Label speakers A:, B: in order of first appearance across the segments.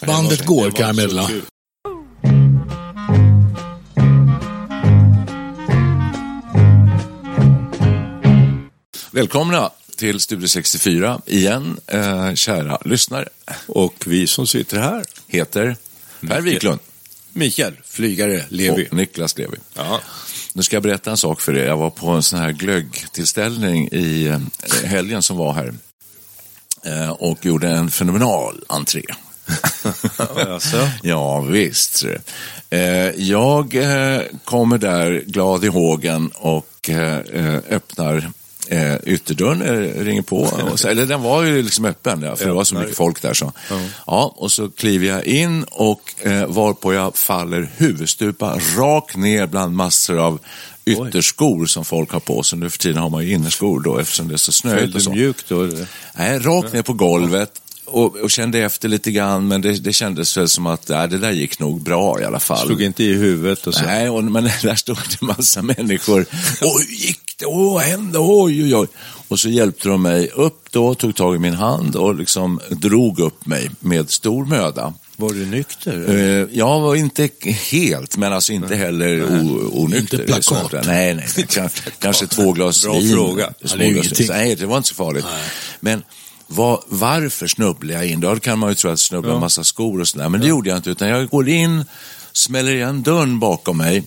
A: Bandet går kan jag meddela. Välkomna till Studio 64 igen, eh, kära lyssnare.
B: Och vi som sitter här
A: Heter Per Wiklund
B: Mikael, flygare, Levi.
A: och Niklas Levi.
B: Ja.
A: Nu ska jag berätta en sak för er. Jag var på en sån här glöggtillställning i eh, helgen som var här eh, och gjorde en fenomenal entré.
B: Alltså.
A: Ja, visst. du. Eh, Jag eh, kommer där glad i hågen och eh, öppnar eh, ytterdörren, ringer på. Så, eller den var ju liksom öppen, för det var så mycket folk där. Så. Ja, och så kliver jag in och eh, varpå jag faller huvudstupa rakt ner bland massor av ytterskor som folk har på sig. Nu för tiden har man ju innerskor då eftersom det är så
B: Föll
A: snöigt
B: du
A: och så.
B: mjukt då? eller?
A: Nej, rakt ner på golvet. Och, och kände efter lite grann, men det, det kändes väl som att nej, det där gick nog bra i alla fall.
B: Slog inte i huvudet och så?
A: Nej, och, men där stod det en massa människor. Oj, hur gick det? Åh, vad hände? Oj, oj, oj. Och så hjälpte de mig upp då, tog tag i min hand och liksom drog upp mig med stor möda.
B: Var du nykter?
A: Eh, jag var inte helt, men alltså inte heller o- onykter.
B: Inte plakat.
A: Nej, nej. nej. Kan, kanske två glas
B: Bra
A: vin.
B: fråga.
A: Små glas. Nej, det var inte så farligt. Men vad, varför snubblade jag in? Då kan man ju tro att jag snubblade en massa skor och sådär. Men det gjorde jag inte, utan jag går in, smäller igen dörren bakom mig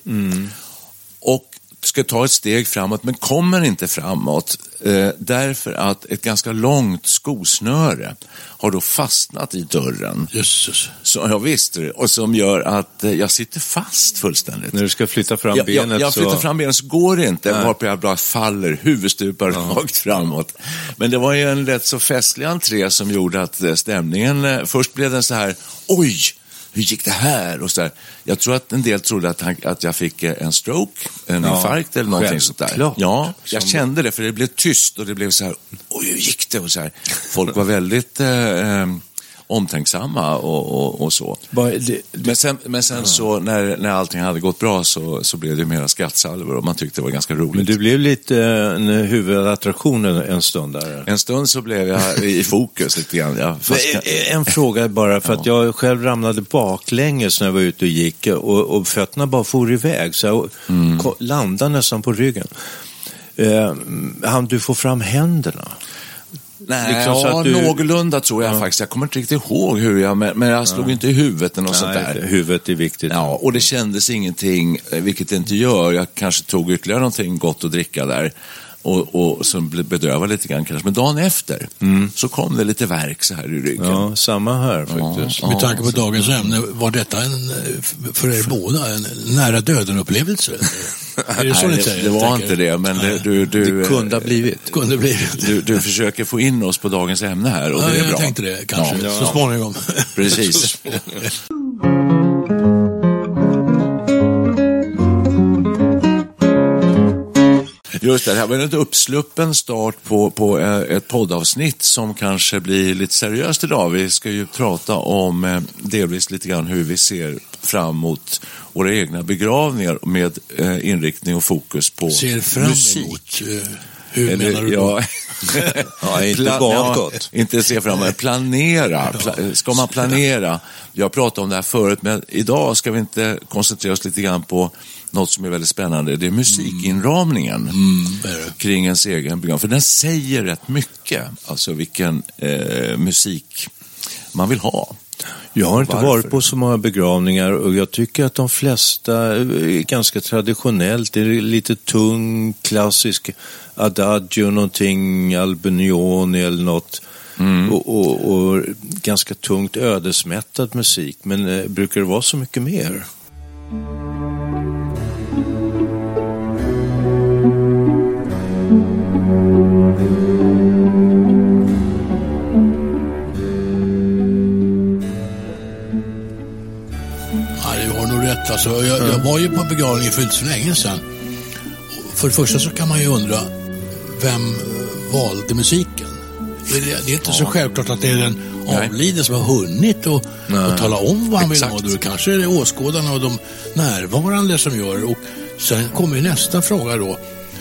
A: och ska ta ett steg framåt, men kommer inte framåt eh, därför att ett ganska långt skosnöre har då fastnat i dörren.
B: Jösses.
A: Så, ja, visst, och som gör att eh, jag sitter fast fullständigt.
B: När du ska flytta fram
A: Jag,
B: benet
A: jag, jag
B: så...
A: flyttar fram benen så går det inte,
B: Nej.
A: varpå jag bara faller huvudstupa rakt framåt. Men det var ju en rätt så festlig entré som gjorde att eh, stämningen, eh, först blev den så här, oj, hur gick det här? Och så där. Jag tror att en del trodde att, han, att jag fick eh, en stroke, en
B: Ja,
A: infarkt eller någonting sånt där. Ja, jag kände det, för det blev tyst och det blev så här, oj, hur gick det? Och så här. Folk var väldigt eh, eh, omtänksamma och, och, och så. Men sen, men sen så när, när allting hade gått bra så, så blev det mera skrattsalvor och man tyckte det var ganska roligt.
B: men du blev lite eh, en huvudattraktion en, stund där.
A: En stund så blev jag i fokus lite grann. Ja, fast,
B: Men, eh, En fråga bara, för att jag själv ramlade baklänges när jag var ute och gick och, och fötterna bara for iväg. Så jag
A: Mm.
B: landade nästan på ryggen. Eh, han du få fram händerna?
A: Nej,
B: liksom så
A: ja,
B: du-
A: någorlunda tror jag faktiskt. Jag kommer inte riktigt ihåg hur jag, men, jag slog inte i huvudet eller något sånt
B: Nej,
A: där.
B: huvudet är viktigt.
A: Ja, och det kändes ingenting, eh, vilket det inte gör. Jag kanske tog ytterligare någonting gott att dricka där. Och, och som blev bedrövad lite grann kanske. Men dagen efter så kom det lite värk så här i ryggen.
B: Mm. Ja, samma här faktiskt.
A: Ja.
C: Med tanke på dagens ämne, var detta en, för er båda en nära döden-upplevelse? Är det så
A: Nej,
C: ni säger?
A: det var
C: tänker?
A: inte det, men det, du, du,
B: Det kunde ha blivit.
C: Kunde blivit.
A: du, du försöker få in oss på dagens ämne här och
C: Ja,
A: det är
C: jag
A: bra.
C: tänkte det kanske,
A: Ja.
C: så småningom.
A: Precis.
C: Så småningom.
A: Just det, det här var en uppsluppen start på, på eh, ett poddavsnitt som kanske blir lite seriöst idag. Vi ska ju prata om eh, delvis lite grann hur vi ser fram mot våra egna begravningar med eh, inriktning och fokus på
C: Ser fram
A: musik.
C: emot. Hur
A: Eller,
C: menar du?
A: ja,
B: Ja, inte
A: Pla-
B: bakåt.
A: Ja, inte se framåt, planera. Pla- ska man planera? Jag pratade om det här förut, men idag ska vi inte koncentrera oss lite grann på något som är väldigt spännande. Det är musikinramningen
C: är det.
A: kring ens egen program. För den säger rätt mycket, alltså vilken eh, musik man vill ha.
B: Jag har inte
A: Varför?
B: varit på så många begravningar och jag tycker att de flesta är ganska traditionellt. Det är lite tung, klassisk adagio, någonting, Albinioni eller något. Och, och, och ganska tungt ödesmättad musik. Men eh, brukar det vara så mycket mer?
C: Rätt. Alltså, jag, jag var ju på en begravning för inte så länge sedan. För det första så kan man ju undra, vem valde musiken? Är det, det är inte så självklart att det är den avlidne som har hunnit och, och tala om vad han vill ha. Då kanske är det åskådarna och de närvarande som gör. Och sen kommer nästa fråga då.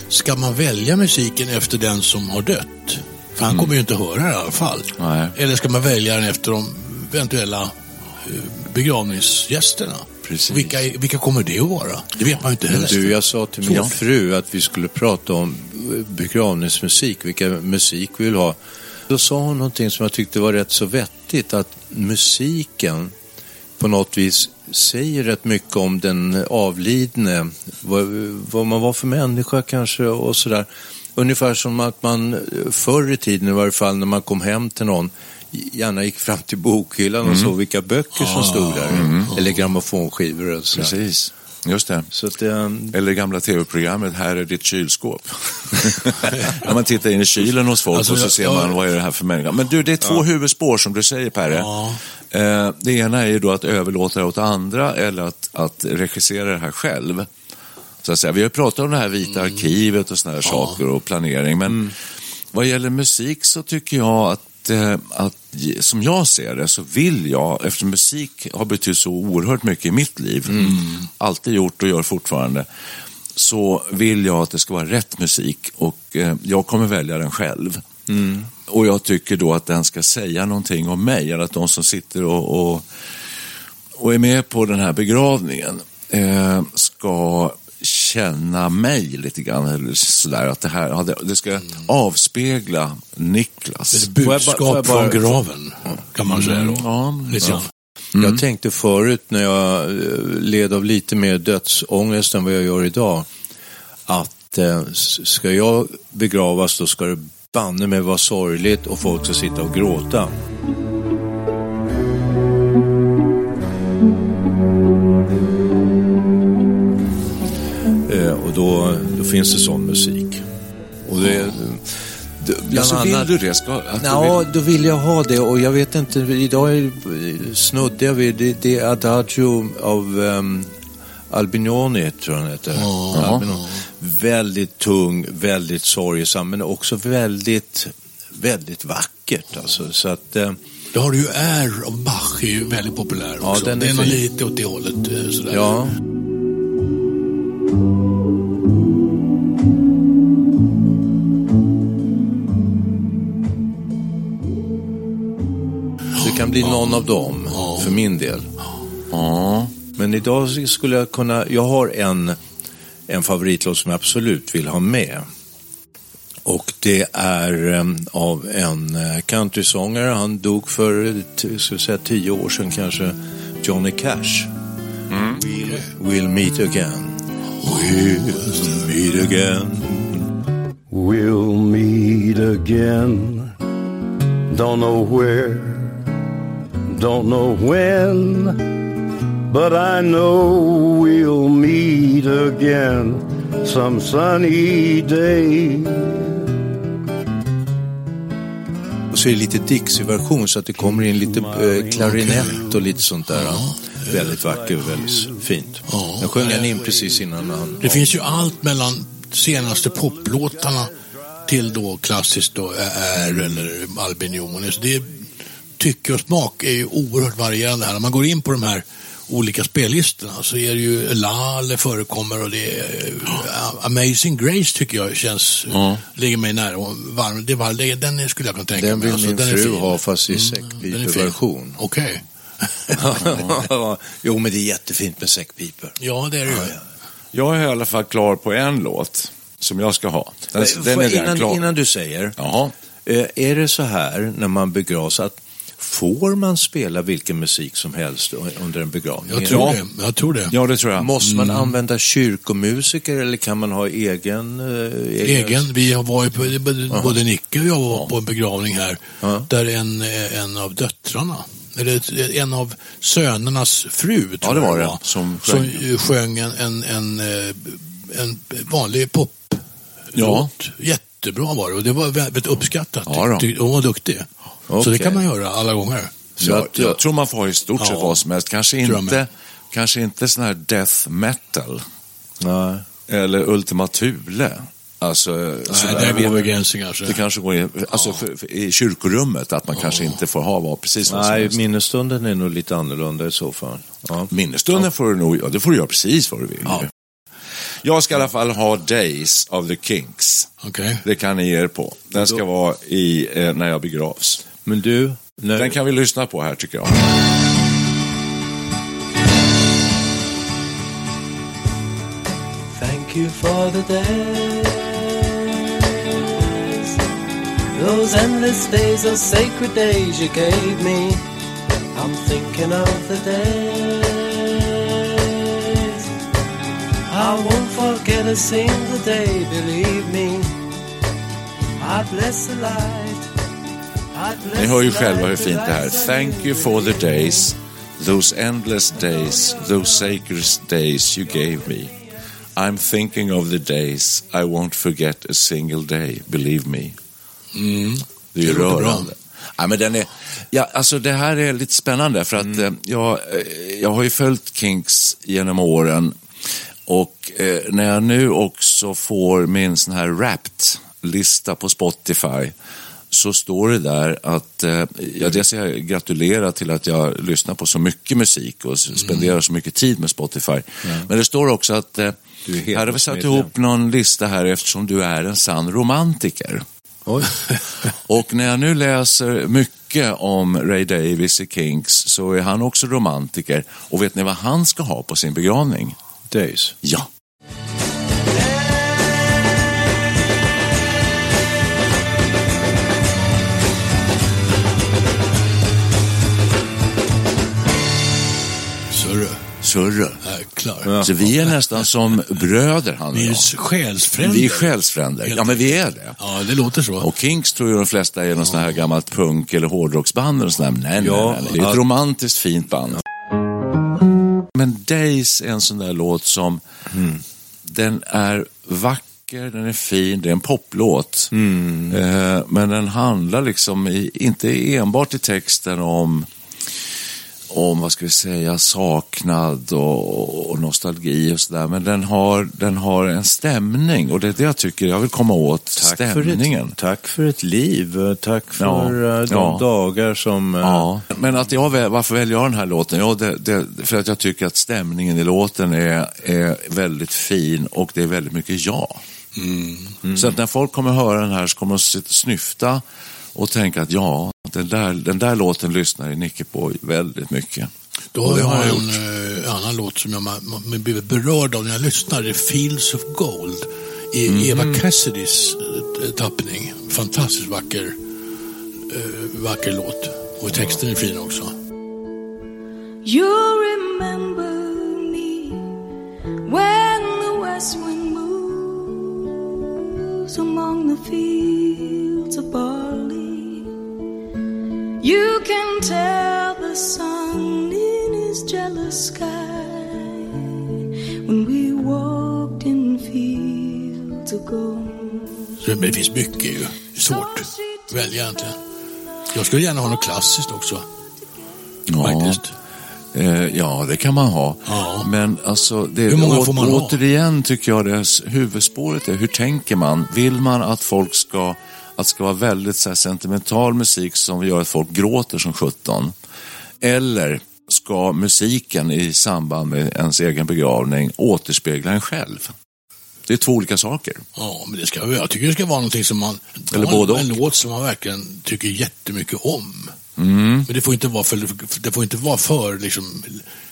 C: Ska man välja musiken efter den som har dött? För han kommer ju inte höra det i alla fall.
A: Nej.
C: Eller ska man välja den efter de eventuella eh, begravningsgästerna?
A: Precis.
C: Vilka, vilka kommer det att vara? Det vet man ju inte heller.
B: Du, jag sa till min
C: Svårt.
B: fru att vi skulle prata om eh, begravningsmusik, vilka musik vi vill ha. Då sa hon någonting som jag tyckte var rätt så vettigt, att musiken på något vis säger rätt mycket om den avlidne, vad, vad man var för människa kanske och sådär. Ungefär som att man eh, förr i tiden i varje fall när man kom hem till någon gärna gick fram till bokhyllan och såg vilka böcker som stod där. Eller grammofonskivor och sådär.
A: Precis, just det.
B: Så att, eh,
A: Eller det gamla tv-programmet Här är ditt kylskåp. När man tittar in i kylen hos folk
C: Alltså,
A: och så
C: jag-
A: ser
C: jag-
A: man vad är det här för människa. Men du, det är två huvudspår som du säger Perre.
C: Ja.
A: Eh, det ena är ju då att överlåta det åt andra eller att, att regissera det här själv. Så att säga. Vi har ju pratat om det här vita
C: Mm.
A: arkivet och sådana här saker och planering. Men vad gäller musik så tycker jag att, eh, att som jag ser det så vill jag, eftersom musik har betytt så oerhört mycket i mitt liv,
C: Mm.
A: alltid gjort och gör fortfarande, så vill jag att det ska vara rätt musik och eh, jag kommer välja den själv. Och jag tycker då att den ska säga någonting om mig, eller att de som sitter och, och, och är med på den här begravningen eh, ska känna mig lite grann. Eller sådär, att det, här, det, ska avspegla Niklas.
C: Ett
B: Får jag bara-
C: budskap
B: får jag bara-
C: från graven, kan man säga då.
A: Ja,
C: Lite grann.
B: Jag tänkte förut när jag eh, led av lite mer dödsångest än vad jag gör idag, att eh, ska jag begravas då ska det banne mig vara sorgligt och folk ska sitta och gråta. Då, då finns det sån musik. Och det,
A: Ja,
B: bland
A: så vill
B: annat-
A: du det? Ska, att du
B: Ja,
A: vill...
B: då vill jag ha det och jag vet inte, idag är, snuddar jag vid det, det är Adagio av um, Albinoni, tror jag han heter. Albinoni. Väldigt tung, väldigt sorgsam, men också väldigt, väldigt vackert. Alltså. Så att, eh,
C: Då har du ju Air av Bach, är ju väldigt populär
B: Ja,
C: också.
B: den är
C: det är nog lite åt det hållet. eh, Sådär.
B: ja. Kan bli någon av dem, för min del.
A: Ja.
B: Men idag skulle jag kunna, jag har en, en favoritlåt som jag absolut vill ha med. Och det är eh, av en eh, countrysångare, han dog för t- ska säga, tio år sedan kanske, Johnny Cash. We'll, we'll meet again. We'll meet again.
D: We'll meet again. Don't know where, don't know when, but I know we'll meet again some sunny day.
B: Och så är det lite Dixie-version så att det kommer in lite eh, klarinett och lite sånt där. Väldigt vackert och väldigt fint. Jag sjöng den in precis innan han...
C: Det finns ju allt mellan senaste poplåtarna till då klassiskt då Air eller Albin Jones. Det tycke och smak är ju oerhört varierande här. När man går in på de här olika spellistorna så är det ju Lale förekommer och det är uh, Amazing Grace tycker jag känns,
A: Ja.
C: ligger mig nära. Och varm, det var, det, den skulle jag kunna tänka
B: Den
C: mig.
B: vill
C: Alltså,
B: min
C: den är
B: fru
C: fin.
B: ha fast i
C: fin.
B: säckpipeversion.
C: Okej.
B: jo, men det är jättefint med säckpipor.
C: Ja, det är det ju.
A: Jag är i alla fall klar på en låt som jag ska ha. Den,
B: Eh,
A: den är
B: innan,
A: klar.
B: innan du säger,
A: Jaha.
B: eh, är det så här när man begravs att får man spela vilken musik som helst under en begravning?
C: Jag tror
A: Ja.
C: det. Jag tror det.
A: Ja, det tror jag.
B: Måste man använda kyrkomusiker eller kan man ha egen? eh,
C: Egen. Vi har varit på, både, både Nicke och jag var på en begravning här
B: Ja.
C: där en, eh, en av döttrarna, eller en av sönernas fru, tror
A: det var det, som
C: som
A: sjöng.
C: eh, sjöng en, en, en, eh, en vanlig pop
A: Ja.
C: Jättebra var det och det var väldigt uppskattat.
A: Ja då.
C: Hon var duktig. Så det kan man göra alla gånger.
A: Så jag, jag tror man får ha i stort sett
C: Ja.
A: vad som helst. Kanske inte, kanske inte sån här death metal
B: Nej.
A: eller Ultima Thule. Alltså,
C: Nej, där går vi gränsen kanske.
A: Det kanske går in, alltså för, för, i kyrkorummet, att man kanske inte får ha vad, precis vad som
B: Nej, minnesstunden är nog lite annorlunda i så fall. Ja.
A: Minnesstunden får du nog, ja, det får du göra precis vad du vill.
C: Ja.
A: Jag ska i alla fall ha Days of the Kinks.
C: Okej.
A: Det kan ni ge er på. Den ska vara i, eh, när jag begravs.
B: Men du, när,
A: Den kan vi lyssna på här tycker jag.
E: Thank you for the days, those endless days, those sacred days you gave me. I'm thinking of the days I won't forget a single day, believe me. I bless the light.
A: Ni hör ju själva hur fint det här Thank you for the days, those endless days, those sacred days you gave me. I'm thinking of the days I won't forget a single day, believe me.
C: Mm.
A: Det är ju rörande. Ja, men den är, ja, alltså det här är lite spännande för att
C: Mm.
A: eh, jag, eh, jag har ju följt Kinks genom åren och eh, när jag nu också får min sån här Wrapped-lista på Spotify så står det där att, eh, ja, dels är jag gratulerar till att jag lyssnar på så mycket musik och s- spenderar så mycket tid med Spotify. Men det står också att eh, här har vi satt ihop någon lista här eftersom du är en sann romantiker. Och när jag nu läser mycket om Ray Davis i Kinks så är han också romantiker. Och vet ni vad han ska ha på sin begravning?
B: Days.
A: Ja.
C: Surre. Jäklar.
A: Så vi är nästan som bröder han och
C: Vi är
A: jag.
C: själsfränder.
A: Vi är själsfränder. Ja, men vi är det.
C: Ja, det låter så.
A: Och Kinks tror ju de flesta är någon sån här gammalt punk eller hårdrocksband. Och sån. Nej,
B: Ja,
A: nej, nej, det är ett romantiskt fint band. Men Days är en sån där låt som, den är vacker, den är fin, det är en poplåt. Eh, men den handlar liksom, i, inte enbart i texten om om, vad ska vi säga, saknad och, och nostalgi och sådär. Men den har, den har en stämning och det är det jag tycker jag vill komma åt.
B: Tack
A: stämningen.
B: För ett, tack för ett liv. Tack för
A: Ja,
B: eh, de
A: ja.
B: dagar som... eh,
A: Ja, men att jag, varför väljer jag den här låten? Ja, det, det, för att jag tycker att stämningen i låten är, är väldigt fin och det är väldigt mycket ja. Så att när folk kommer höra den här så kommer de snyfta och tänka att ja, den där, den där låten lyssnar Nicke på väldigt mycket.
C: Då har jag
A: jag
C: en eh, annan låt som jag blir berörd av när jag lyssnar. Det är Fields of Gold i Eva Cassidys eh, tappning. Fantastiskt vacker, eh, vacker låt. Och texten är fin också.
F: You remember me when the west wind moves among the fields of barley. You can tell the sun in his jealous sky when we walked in fields of gold.
C: Så det finns mycket ju. Det är svårt att välja egentligen. Jag skulle gärna ha något klassiskt också.
A: Ja.
C: Faktiskt.
A: Eh, ja, det kan man ha.
C: Ja.
A: Men alltså, det,
C: Hur många får man ha?
A: återigen tycker jag det huvudspåret är, hur tänker man? Vill man att folk ska, att det ska vara väldigt så sentimental musik som gör att folk gråter som 17? Eller ska musiken i samband med ens egen begravning återspegla en själv. Det är två olika saker.
C: Ja, men det ska, jag tycker det ska vara någonting som man...
A: Eller
C: en,
A: både och.
C: En låt som man verkligen tycker jättemycket om.
A: Mm.
C: Men det får inte vara för, det får inte vara för liksom,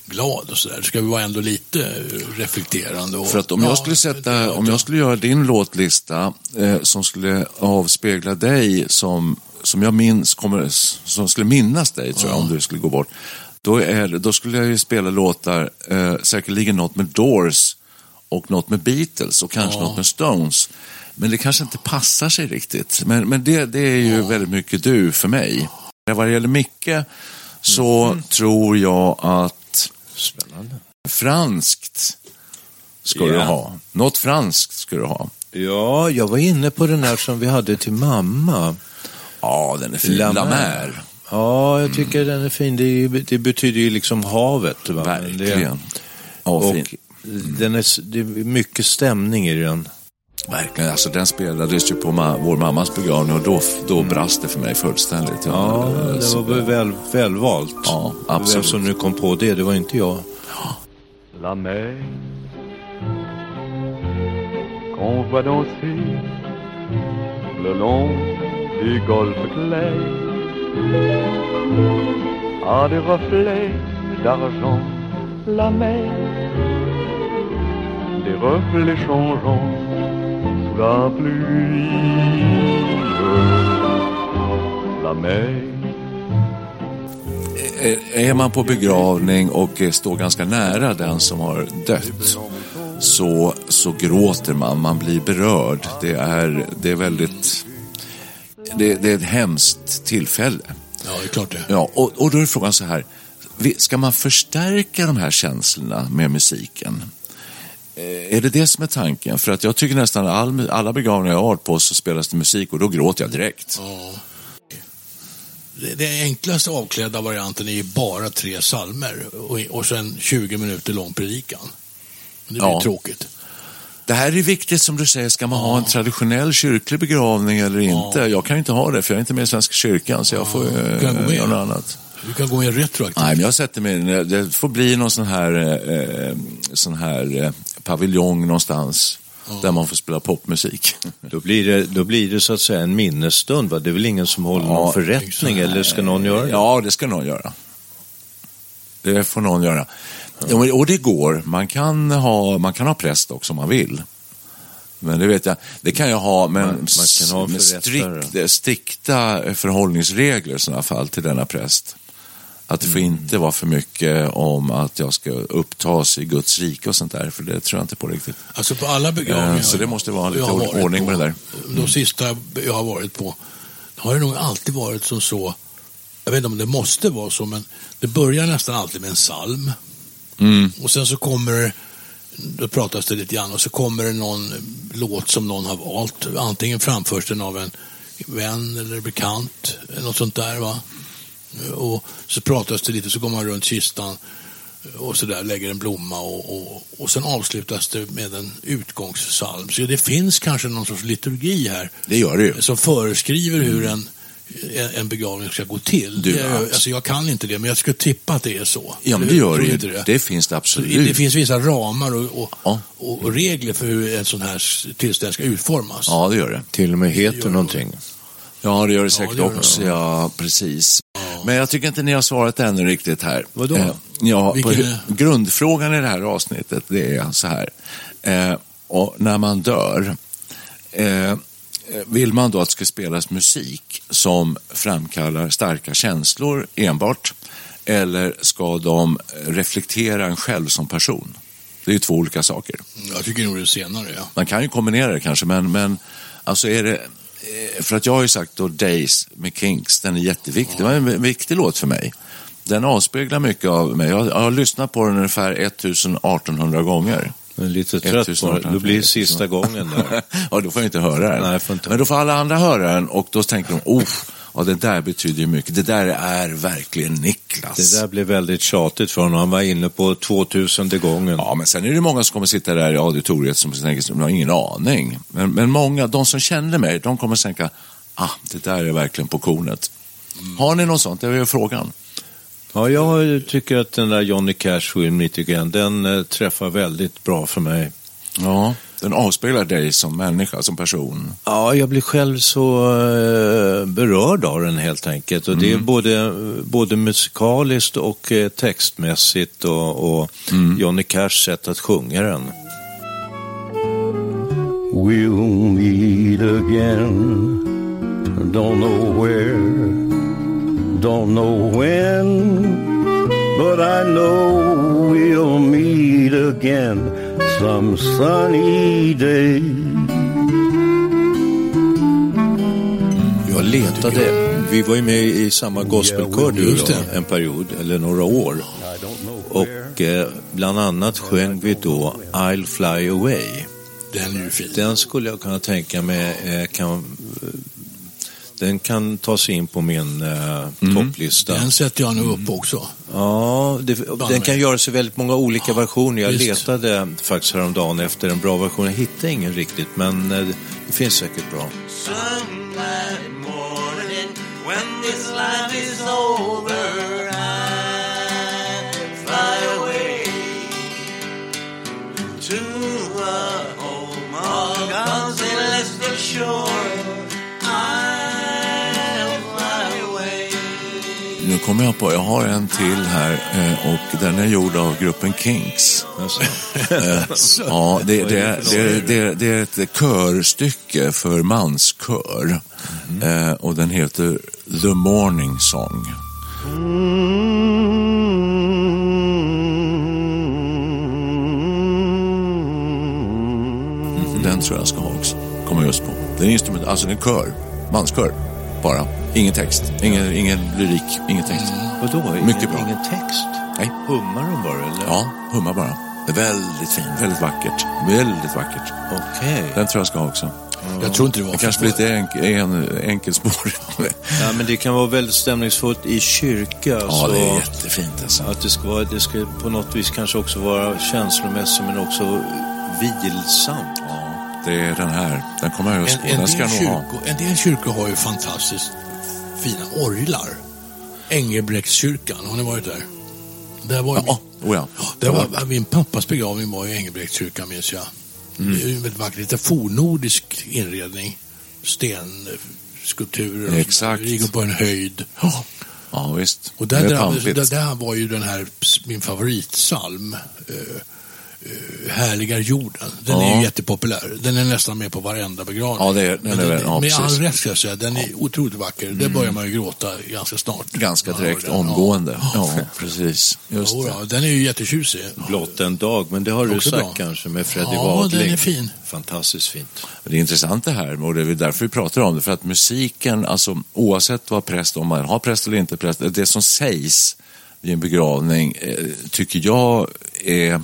C: glad och sådär. Ska vara ändå lite reflekterande. Och,
A: För att om jag skulle sätta, om jag skulle göra din låtlista eh, som skulle avspegla dig som, som jag minns, kommer, som skulle minnas dig tror jag om du skulle gå bort. Då, är, då skulle jag ju spela låtar, eh, säkerligen något med Doors och något med Beatles och kanske något med Stones. Men det kanske inte passar sig riktigt. Men, men det, det är ju väldigt mycket du för mig. Vad det gäller Micke så tror jag att franskt ska du
B: Ja.
A: ha. Något franskt ska du ha.
B: Ja, jag var inne på den här som vi hade till mamma.
A: Ja, den är fin.
B: La
A: La
B: Mer. Ja, jag tycker den är fin. Det, det betyder ju liksom havet. Va? Men det-
A: Verkligen. Ja,
B: och den är, det är mycket stämning i den.
A: Verkligen. Alltså, den spelades ju på ma- vår mammas begravning och då, då brast det för mig fullständigt.
B: Ja,
A: eh,
B: det var väl, välvalt.
A: Ja, absolut.
B: Vem som nu kom på det, det var inte jag.
G: la mer qu'on voit danser le long du golfe clair a des reflets d'argent la mer des reflets changeants la mer
A: är man på begravning och står ganska nära den som har dött så, så gråter man, man blir berörd. Det är, det är väldigt... Det, det är ett hemskt tillfälle.
C: Ja, det är klart det.
A: Ja, och, och då är frågan så här, ska man förstärka de här känslorna med musiken? Eh, Är det det som är tanken? För att jag tycker nästan all, alla begravningar jag har varit på så spelas det musik och då gråter jag direkt.
C: Det, det enklaste avklädda varianten är ju bara tre salmer och, och sen 20 minuter lång predikan. Det blir
A: Ja.
C: tråkigt.
A: Det här är viktigt som du säger, ska man ha en traditionell kyrklig begravning eller inte? Jag kan ju inte ha det för jag är inte med i Svenska kyrkan så jag får
C: Du kan gå med.
A: göra något annat.
C: Du kan gå med retroaktivt.
A: Nej, men jag sätter mig, det får bli någon sån här, eh, sån här eh, paviljong någonstans där man får spela popmusik.
B: Då blir, det, då blir det så att säga en minnesstund. Va? Det är väl ingen som håller någon förrättning eller ska någon göra det?
A: Ja, det ska någon göra. Det får någon göra. Ja, Och det går. Man kan, ha, man kan ha präst också om man vill. Men det vet jag, det kan jag ha, men
B: Man- man kan ha
A: med strikt, strikta förhållningsregler i sådana fall till denna präst. Att det får
B: Mm.
A: inte vara för mycket om att jag ska upptas i Guds rike och sånt där, för det tror jag inte på riktigt.
C: Alltså på alla begravningar.
A: Eh, Så det måste vara lite ordning på det där.
C: De sista jag har varit på har det nog alltid varit som så. Jag vet inte om det måste vara så, men det börjar nästan alltid med en psalm.
A: Mm.
C: Och sen så kommer då pratas det lite grann och så kommer det någon låt som någon har valt. Antingen framförs den av en vän eller bekant, något sånt där. va. Och så pratas det lite, så går man runt kistan och så där lägger en blomma och, och, och sen avslutas det med en utgångssalm. Så det finns kanske någon sorts liturgi här
A: Det gör det ju.
C: som föreskriver hur en, en- en begravning ska gå till.
A: Du,
C: det är,
A: absolut.
C: alltså jag kan inte det, men jag skulle tippa att det är så.
A: Ja, men det gör det ju.
C: inte
A: Det finns det
C: Så
A: absolut.
C: Det finns vissa ramar och, och,
A: Ja.
C: och, regler för hur en sån här tillställning ska utformas.
A: Ja, det gör det.
B: Till och med heter någonting.
A: Ja, det gör det säkert
C: det gör det.
A: också. Ja, precis. Men jag tycker inte ni har svarat ännu riktigt här.
B: Vadå?
A: Eh, ja, på,
C: Vilken
A: grundfrågan i det här avsnittet det är så här. Eh, och när man dör, eh, vill man då att det ska spelas musik som framkallar starka känslor enbart? Eller ska de reflektera en själv som person? Det är ju två olika saker.
C: Jag tycker nog det senare, ja.
A: Man kan ju kombinera det kanske, men, men alltså är det... eh, För att jag har ju sagt då Days med Kinks, den är jätteviktig. Det var en viktig låt för mig. Den avspeglar mycket av mig. Jag, jag har lyssnat på den ungefär 1800 gånger.
B: Är lite trött på det.
A: 1800.
B: Då blir det sista gången där.
A: ja, då får jag inte höra den.
B: Nej, inte
A: Men då får alla andra höra den och då tänker de, oh, ja, det där betyder ju mycket. Det där är verkligen Niklas.
B: Det där blev väldigt tjatigt för honom. Han var inne på 2000 gången.
A: Ja, men sen är det många som kommer sitta där i auditoriet som tänker, de har ingen aning. Men, men många, de som känner mig, de kommer tänka, ah, det där är verkligen på kornet. Har ni något sånt? Det är ju frågan.
B: Ja, jag tycker att den där Johnny Cash Will Meet Again, den eh, träffar väldigt bra för mig.
A: Ja, den avspeglar dig som människa, som person.
B: Ja, jag blir själv så eh, berörd av den helt enkelt. Och Det är
A: Mm.
B: både, både musikaliskt och eh, textmässigt och, och
A: Mm.
B: Johnny Cashs sätt att sjunga den.
D: We'll meet again. Don't know where, don't know when, but I know we'll meet again some sunny day.
B: Jag letade, vi var ju med i samma gospelkör du en period, eller några år. Och eh, bland annat sjöng vi då I'll fly away.
C: Den är ju fin.
B: Den skulle jag kunna tänka mig eh, kan, eh, den kan ta sig in på min eh, topplista.
C: Den sätter jag nu upp också.
B: Ja, det, den kan göras i väldigt många olika versioner. Jag
C: visst.
B: letade faktiskt häromdagen efter en bra version. Jag hittade ingen riktigt, men eh, det finns säkert bra.
E: To a home of God's celestial shore.
A: Kommer jag på, jag har en till här eh, och den är gjord av gruppen Kinks.
B: Alltså.
A: Eh, ja, det, det, det, det, är ett körstycke för manskör eh, och den heter The Morning Song. Den tror jag ska ha också. Kommer jag just på. Det är en instrument, alltså en kör, manskör bara. Ingen text, ingen, ingen lyrik, ingen text.
B: Vadå?
A: Mycket
B: ingen,
A: bra.
B: Ingen text?
A: Nej.
B: Hummar de bara eller?
A: Ja, humma bara. Det är väldigt fint, väldigt vackert. Väldigt vackert.
B: Okej.
A: Den tror jag ska ha också.
C: Jag tror inte det var
A: Det kanske blir lite enk, en, enkelspårigt.
B: Ja, men det kan vara väldigt stämningsfullt i kyrka.
A: Ja,
B: så
A: det är jättefint alltså.
B: Att det ska, vara, det ska på något vis kanske också vara känslomässigt men också vilsamt.
A: Det är den här. Den kommer jag just
C: En,
A: på.
C: en,
A: Den ska jag nog ha.
C: en del kyrkor har ju fantastiskt fina orglar. Engelbrektskyrkan, har ni varit där? Där var
A: Ja, oh ja.
C: Där var, min pappas begravning var i Engelbrektskyrkan minns jag.
A: Mm.
C: Det är ju väldigt vackert. Lite fornnordisk inredning. Stenskulpturer.
A: Exakt.
C: Ligger på en höjd.
A: Ja, ja visst.
C: Och där,
A: är
C: där, där, var ju den här min favoritsalm. Uh, Härligar jorden. Den är
A: Ja.
C: ju jättepopulär. Den är nästan med på varenda begravning.
A: Ja, det är- den
C: Men
A: är väl- ja,
C: med all.
A: Mm.
C: rätt ska jag säga. Den är otroligt vacker. Där börjar man ju gråta ganska snart.
A: Ganska direkt,
C: den.
A: omgående.
C: Ja.
A: Ja, precis. Just
C: ja, den är ju jättetjusig.
B: Blott en dag, men det har du
C: Också
B: sagt
C: bra.
B: kanske med Freddie
C: Ja,
B: Wadling.
C: den är fin.
B: Fantastiskt fint.
A: Det är intressant det här och det är därför vi pratar om det. För att musiken, alltså oavsett vad präst, om man har präst eller inte präst, det som sägs vid en begravning eh, tycker jag är eh,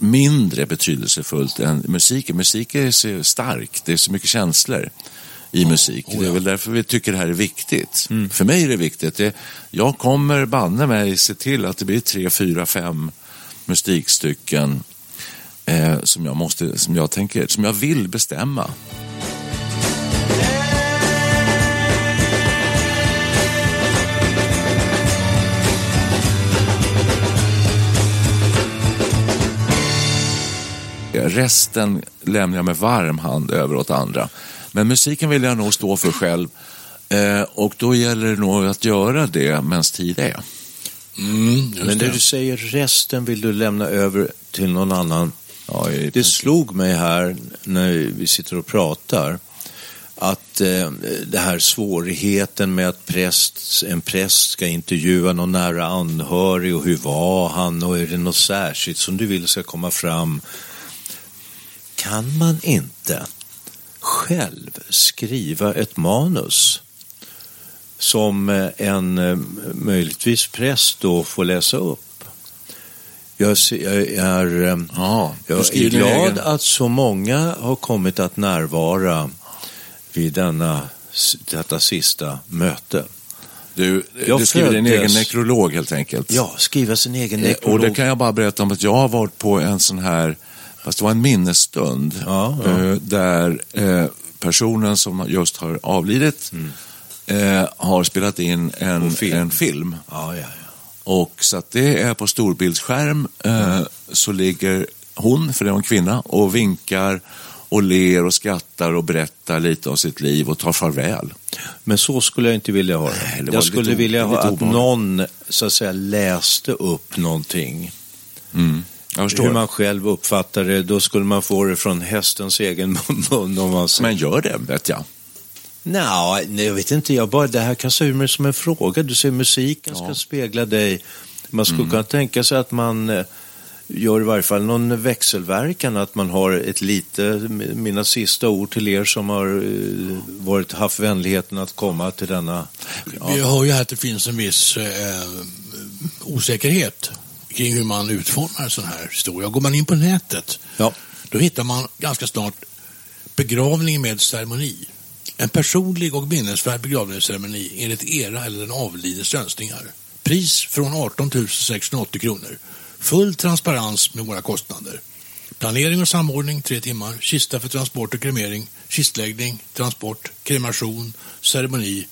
A: mindre betydelsefullt än musiken. Musik är så stark, det är så mycket känslor i musik. Det är väl därför vi tycker det här är viktigt. För mig är det viktigt. Det, jag kommer banne mig se till att det blir tre, fyra, fem musikstycken eh, som jag måste, som jag tänker, som jag vill bestämma. Resten lämnar jag med varm hand över åt andra. Men musiken vill jag nog stå för själv. Eh, och då gäller det nog att göra det medan tid är.
C: Mm,
B: Men det du säger, resten vill du lämna över till någon annan.
A: Ja,
B: Det slog mig här när vi sitter och pratar att eh, det här svårigheten med att präst, en präst ska intervjua någon nära anhörig och hur var han och är det något särskilt som du vill ska komma fram. Kan man inte själv skriva ett manus som eh, en eh, möjligtvis präst då får läsa upp? Jag, är, eh,
A: Ja,
B: jag är
A: din
B: glad att så många har kommit att närvara vid denna, detta sista möte.
A: Du,
B: Jag
A: du skriver din egen nekrolog helt enkelt.
B: Ja, skriva sin egen
A: Eh,
B: nekrolog.
A: Och det kan jag bara berätta om att jag har varit på en sån här, fast det var en minnesstund,
B: Ja, ja.
A: eh, där eh, personen som just har avlidit
B: Mm.
A: eh, har spelat in en
B: film.
A: En film.
B: Ja.
A: Och så att det är på storbildsskärm så ligger hon, för det är en kvinna, och vinkar och ler och skrattar och berättar lite om sitt liv och tar farväl.
B: Men så skulle jag inte vilja ha det.
A: Nej, det var
B: jag skulle vilja ha att någon så att säga läste upp någonting.
A: Mm. Jag förstår.
B: Hur man själv uppfattar det, då skulle man få det från hästens egen mun. Om man säger.
A: Men gör det, vet jag.
B: Nå, nej, jag vet inte, jag bara, det här kastar ur mig som en fråga. Du ser, musiken ska spegla dig. Man skulle
A: Mm.
B: kunna tänka sig att man eh, gör i varje fall någon växelverkan, att man har ett lite, mina sista ord till er som har eh, varit, haft vänligheten att komma till denna.
C: Vi hör ju här att det finns en viss eh, osäkerhet kring hur man utformar en sån här historia. Går man in på nätet,
B: Ja.
C: då hittar man ganska snart begravning med ceremoni. En personlig och minnesvärd begravningsceremoni enligt era eller den avlidnes önskningar. Pris från 18 680 kronor. Full transparens med våra kostnader. Planering och samordning tre timmar. Kista för transport och kremering. Kistläggning, transport, kremation, ceremoni,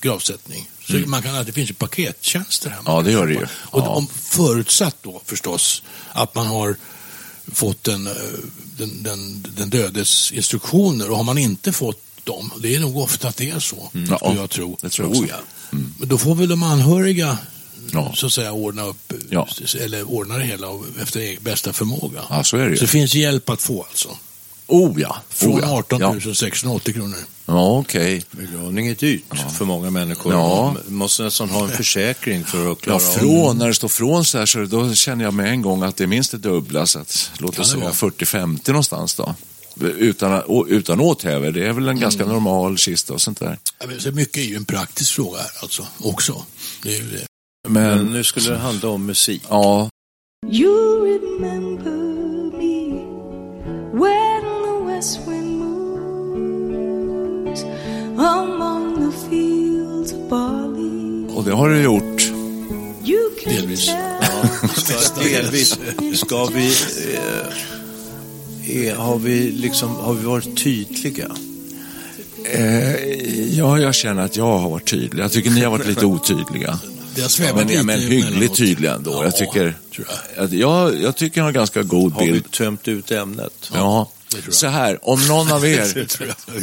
C: gravsättning. Så man kan, det finns ju pakettjänster här.
A: Mm. Ja, det gör det ju.
C: Och
A: Ja.
C: om, förutsatt då förstås att man har fått den, eh, den, den, den dödes instruktioner och har man inte fått dem, det är nog ofta att det är så,
A: Ja,
C: skulle jag tro.
A: det tror jag också.
C: Ja. Men då får väl de anhöriga
A: Ja.
C: så att säga ordna upp,
A: Ja.
C: eller ordna det hela efter egen bästa förmåga.
A: Ja, så.
C: Så det finns hjälp att få alltså.
A: Oh ja.
C: Från
A: oh, ja.
C: 18
A: Ja,
C: 680 kronor.
A: ja okej.
B: Begravning är dyrt för många människor.
A: Ja.
B: Man måste nästan ha en försäkring för att klara
A: Ja,
B: av
A: från, när det står från så här, så då känner jag med en gång att det är minst det dubbla. Så att, låt oss
C: det
A: säga
C: vara?
A: 40-50 någonstans då. Utan, utan åthävor, det är väl en
C: Mm.
A: ganska normal kista och sånt där.
C: Ja, men Så mycket är ju en praktisk fråga här alltså, också. Det är ju det.
B: Men
A: Men,
B: nu skulle det handla om musik.
A: ja,
F: You
A: och det har du gjort.
F: You can
C: Delvis.
B: Ska, delvis, ska vi, eh, är, har vi liksom, har vi varit tydliga?
A: Eh, ja, jag känner att jag har varit tydlig. Jag tycker ni har varit lite otydliga.
C: Har
A: Men,
C: lite
A: men hyggligt tydliga ändå.
C: Ja,
A: jag tycker
C: tror jag.
A: jag, jag tycker jag har ganska god
B: Har vi
A: bild.
B: tömt ut ämnet?
A: Ja. Så här, om någon av er,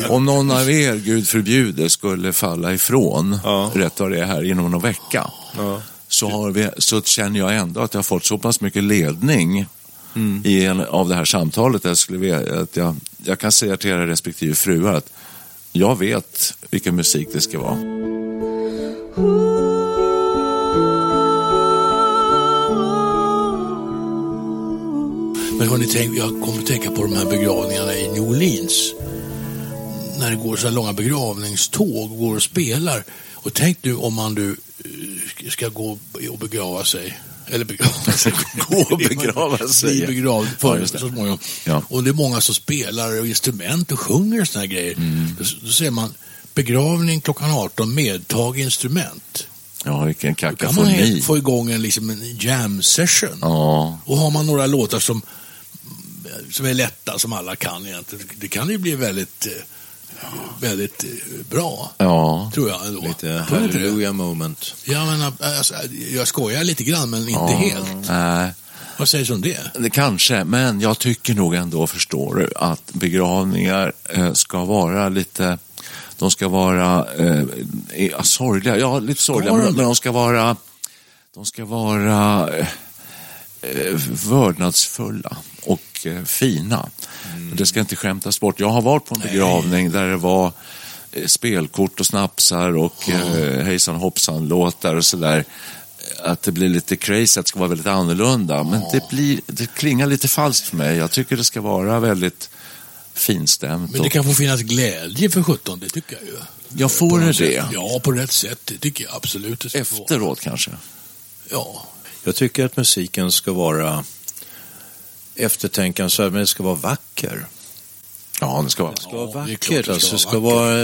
A: om någon av er, Gud förbjude, skulle falla ifrån,
B: Ja.
A: rätt vad det är här, inom någon vecka,
B: Ja.
A: så, har vi, så känner jag ändå att jag har fått så pass mycket ledning i en, av det här samtalet jag, skulle, vilja- att jag, jag kan säga till era respektive fruar att jag vet vilken musik det ska vara.
C: Men hörni, tänk, jag kommer att tänka på de här begravningarna i New Orleans. När det går så här långa begravningståg och går och spelar. Och tänk nu om man du eh, ska gå och begrava sig. Eller begrava sig.
A: Gå och begrava sig.
C: Bli begravd
A: Ja,
C: för så småningom.
A: Ja.
C: Och det är många som spelar och instrument och sjunger och såna här grejer.
A: Mm.
C: Då, då säger man begravning klockan 18, medtag instrument.
A: Ja, vilken
C: Då kan man
A: kakafoni.
C: få igång en, liksom en jam session.
A: Ja,
C: Och har man några låtar som, som är lätta, som alla kan egentligen, det kan ju bli väldigt, eh, väldigt eh, bra.
A: ja.
C: Tror jag ändå.
B: Lite hallelujah moment.
C: Ja, men, alltså, jag skojar lite grann, men inte
A: ja.
C: helt.
A: Nej.
C: Vad sägs om det?
A: Kanske, men jag tycker nog ändå, förstår du, att begravningar eh, ska vara lite, de ska vara eh, eh, sorgliga, ja lite sorgliga, men, men de ska vara, de ska vara eh, eh, vördnadsfulla och fina. Det ska inte skämtas bort. Jag har varit på en begravning där det var eh, spelkort och snapsar och eh, hejsan hoppsan låtar och sådär. Att det blir lite crazy, att det ska vara väldigt annorlunda. Men det, blir, det klingar lite falskt för mig. Jag tycker det ska vara väldigt finstämt.
C: Men det kan få finnas glädje för 17, det tycker jag ju.
A: Jag får
C: På
A: det
C: sätt. Ja, på rätt sätt. Det tycker jag absolut.
A: Efteråt kanske.
C: Ja.
B: Jag tycker att musiken ska vara eftertänkansvärd, men det ska vara vacker.
A: Ja, det ska vara.
B: Det ska vara vackert,
C: klart det
B: alltså.
C: ska
B: Det ska
C: vara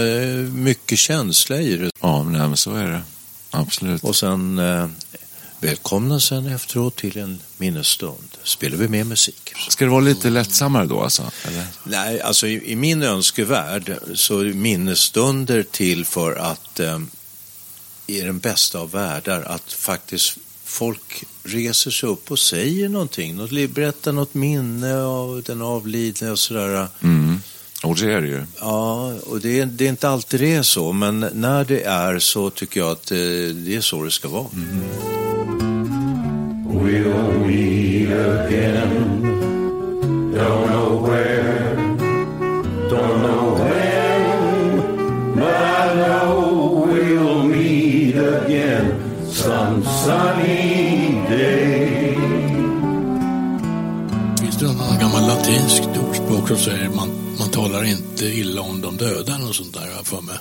B: mycket känsla i det.
A: Ja, nej, men så är det. Absolut.
B: Och sen eh, Välkomna sen efteråt till en minnesstund. Spelar vi med musik.
A: Ska det vara lite lättsammare då alltså? Eller?
B: Nej, alltså i, i min önskevärld så är minnesstunder till för att eh, i den bästa av världar att faktiskt folk reser sig upp och säger någonting. Något, berättar något minne av den avlidne och sådär.
A: Mm. Och det är det ju.
B: Ja, och det är, det är inte alltid det är så, men när det är så tycker jag att eh, det är så det ska vara.
D: We'll meet again. Don't know where, don't know when, but I know we'll meet again some sunny
C: latinskt ordspråk som säger man, man talar inte illa om de döda eller sånt där, för mig.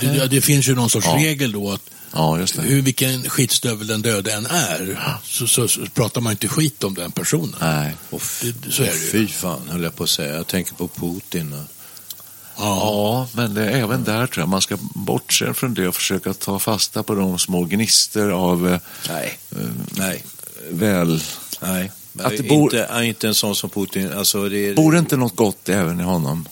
C: Det, det finns ju någon sorts
A: Ja.
C: regel då att
A: Ja,
C: hur, vilken skitstövel den döde än är så, så, så pratar man inte skit om den personen.
A: Nej.
B: Och
C: Det, så är det ju.
B: Fy fan, höll jag på att säga. Jag tänker på Putin.
C: Ja.
A: Ja, men det är även där tror jag man ska bortse från det och försöka ta fasta på de små gnister av eh,
B: Nej, nej,
A: väl...
B: nej.
A: Att det bor-
B: inte, är inte en sån som Putin. Alltså det,
A: Bor det inte något gott även i honom?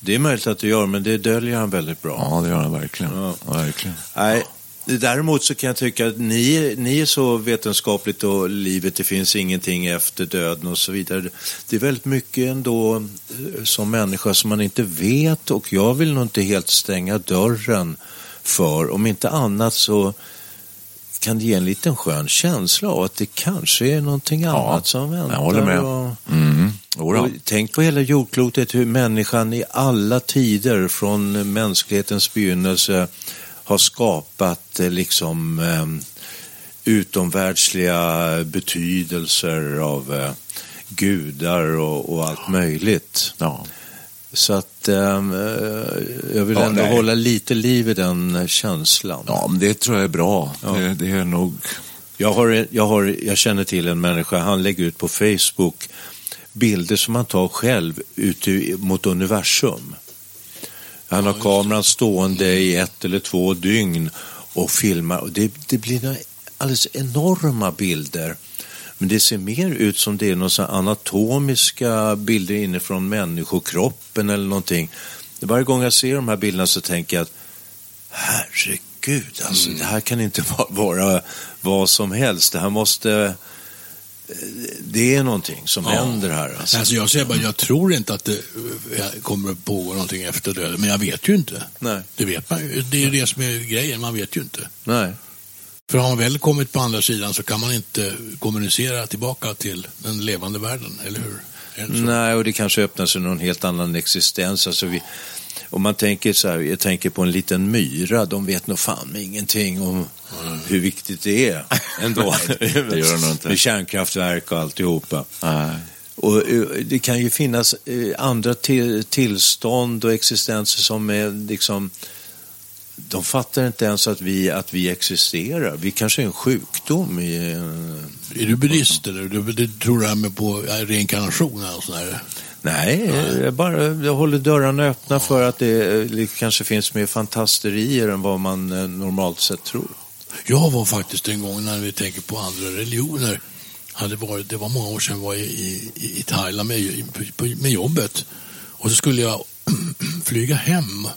B: det är möjligt att det gör, men det döljer han väldigt bra.
A: Ja, det gör han verkligen.
B: Ja.
A: Ja, verkligen.
B: Nej, däremot så kan jag tycka att ni, ni är så vetenskapligt och livet, det finns ingenting efter döden och så vidare. Det är väldigt mycket ändå eh, som människa som man inte vet och jag vill nog inte helt stänga dörren för. Om inte annat så kan det ge en liten skön känsla av att det kanske är någonting annat som väntar.
A: jag håller med.
B: Och,
A: Mm.
B: Och tänk på hela jordklotet, hur människan i alla tider från mänsklighetens begynnelse har skapat eh, liksom eh, utomvärldsliga betydelser av eh, gudar och, och allt möjligt.
A: Ja.
B: Så att eh, jag vill
A: Ja,
B: ändå
A: nej.
B: hålla lite liv i den känslan.
A: ja, men det tror jag är bra.
B: Ja.
A: Det, det är nog...
B: Jag, har, jag, har, jag känner till en människa, han lägger ut på Facebook bilder som han tar själv ute mot universum. Han har kameran stående i ett eller två dygn och filmar. Och det, det blir alldeles enorma bilder. Men det ser mer ut som det är några anatomiska bilder inifrån människokroppen eller någonting. Varje gång jag ser de här bilderna så tänker jag att herregud, alltså, det här kan inte va- vara vad som helst. Det här måste... eh, Det är någonting som händer här. Alltså.
C: Alltså jag säger bara, jag tror inte att det eh, kommer att pågå någonting efter döden, men jag vet ju inte.
B: Nej,
C: Det vet man ju. Det är ju det som är grejen, man vet ju inte.
B: nej.
C: För har man väl kommit på andra sidan så kan man inte kommunicera tillbaka till den levande världen, eller hur?
B: Nej, och det kanske öppnar sig någon helt annan existens. Alltså vi, om man tänker så här, jag tänker på en liten myra, de vet nog fan ingenting om hur viktigt det är ändå.
A: det gör de inte.
B: Med kärnkraftverk och alltihopa.
A: Nej.
B: Och eh, det kan ju finnas eh, andra till, tillstånd och existenser som är liksom de fattar inte ens att vi, att vi existerar. Vi kanske är en sjukdom. I, eh,
C: Är du buddhist eller du, du tror här med på reinkarnation och sådär?
B: Nej, jag, bara, jag håller dörrarna öppna för att det, eh, det kanske finns mer fantasterier än vad man eh, normalt sett tror.
C: Jag var faktiskt en gång när vi tänker på andra religioner. Hade varit, det var många år sedan jag var i, i, i Thailand med, med jobbet. Och så skulle jag flyga hem.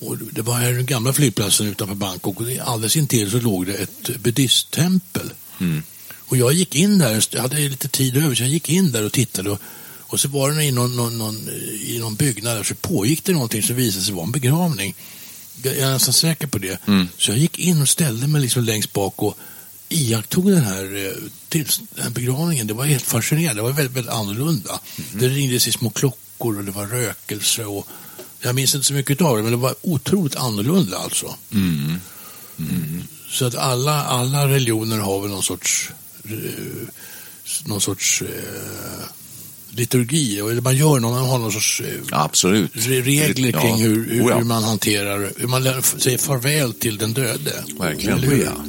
C: Och det var den gamla flygplatsen utanför Bangkok. Och alldeles intill så låg det ett buddhisttempel. Och jag gick in där, jag hade lite tid över så jag gick in där och tittade. Och, och så var det i någon, någon, någon, i någon byggnad där så pågick det någonting som visade sig vara en begravning. Jag är nästan säker på det. Så jag gick in och ställde mig liksom längst bak och iakttog den här, eh, tills, den här begravningen. Det var helt fascinerande. Det var väldigt, väldigt annorlunda. Det ringdes i små klockor och det var rökelse. Och, jag minns inte så mycket av det, men det var otroligt annorlunda alltså. Så att alla, alla religioner har väl någon sorts, eh, någon sorts eh, liturgi. Eller man gör någon, man har någon sorts eh,
A: Absolut.
C: re- regler
A: Ja.
C: kring hur, hur,
A: Oh ja.
C: hur man hanterar, hur man lär- säger farväl till den döde.
A: Verkligen.
C: Eller hur?
A: Ja.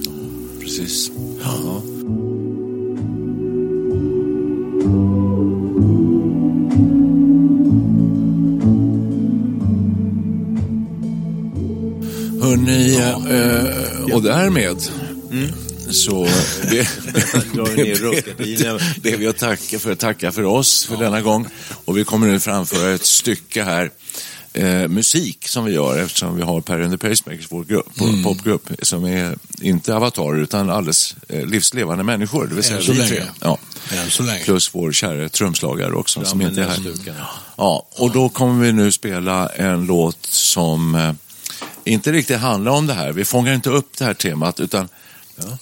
A: Precis.
B: Ja.
A: Hörrni, eh, och därmed Så
B: Drar ner rullgardinen.
A: ber vi att tacka för, tacka för oss för denna gång. Och vi kommer nu framföra ett stycke här. Eh, musik som vi gör eftersom vi har Per and the Pacemakers, vår grupp, vår popgrupp, som är inte avatarer utan alldeles eh, livslevande människor. Det vill säga
C: Än så
A: vi
C: länge.
A: Ja.
C: Så länge.
A: Plus vår kära trumslagare också som
B: med
A: inte är här.
B: näsduken.
A: Ja, och då kommer vi nu spela en låt som eh, inte riktigt handlar om det här. Vi fångar inte upp det här temat utan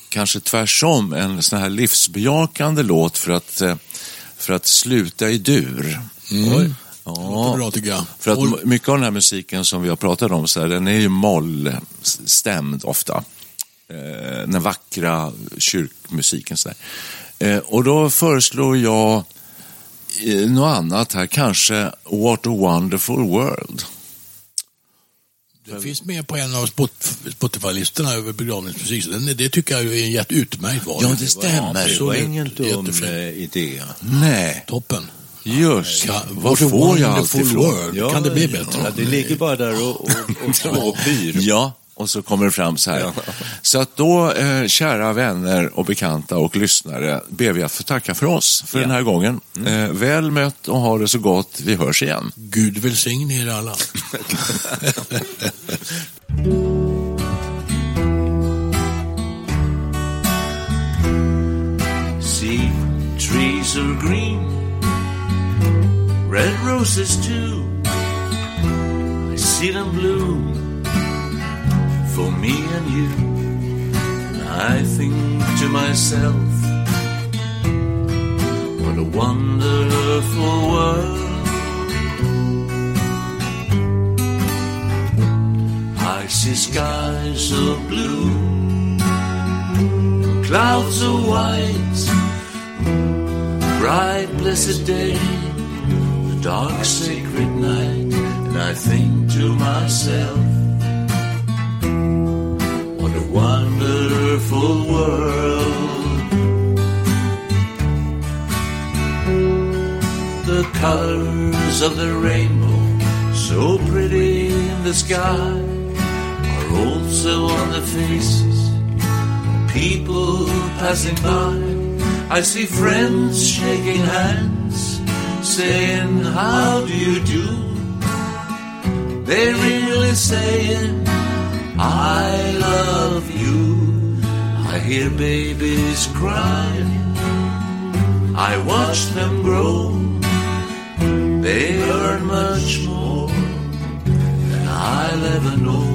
A: kanske tvärsom en sån här livsbejakande låt för att, eh, för att sluta i dur.
C: Mm.
A: Ja,
C: Bra tycker jag.
A: för att mycket av den här musiken som vi har pratat om, så här, den är ju mollstämd ofta. Eh, den vackra kyrkmusiken. Så. Eh, och då föreslår jag eh, något annat här, kanske What a wonderful world.
C: Det finns med på en av Spot- Spotify-listorna över begravningsmusik. Så den, det tycker jag är en jätte utmärkt val.
A: Ja, det stämmer.
B: Det var ingen dum eh, idé.
A: Nej,
C: Toppen.
A: just
C: Ja,
A: Var får jag allt ifrån?
C: world. Kan det bli bättre?
B: Ja, det ligger bara där och, och, och, och pyr.
A: Ja, och så kommer det fram så här. Så att då, eh, kära vänner och bekanta och lyssnare, ber vi att få tacka för oss för den här gången. Eh, väl mött och ha det så gott. Vi hörs igen.
C: Gud välsigne er alla.
E: See, trees are green, red roses too. I see them bloom for me and you. And I think to myself, what a wonderful world. I see skies of blue, clouds of white. Bright, blessed day, the dark, sacred night, and I think to myself, what a wonderful world. The colors of the rainbow, so pretty in the sky, are also on the faces of people passing by. I see friends shaking hands, saying, How do you do? They're really saying, I love you. I hear babies crying. I watch them grow. They learn much more than I'll ever know.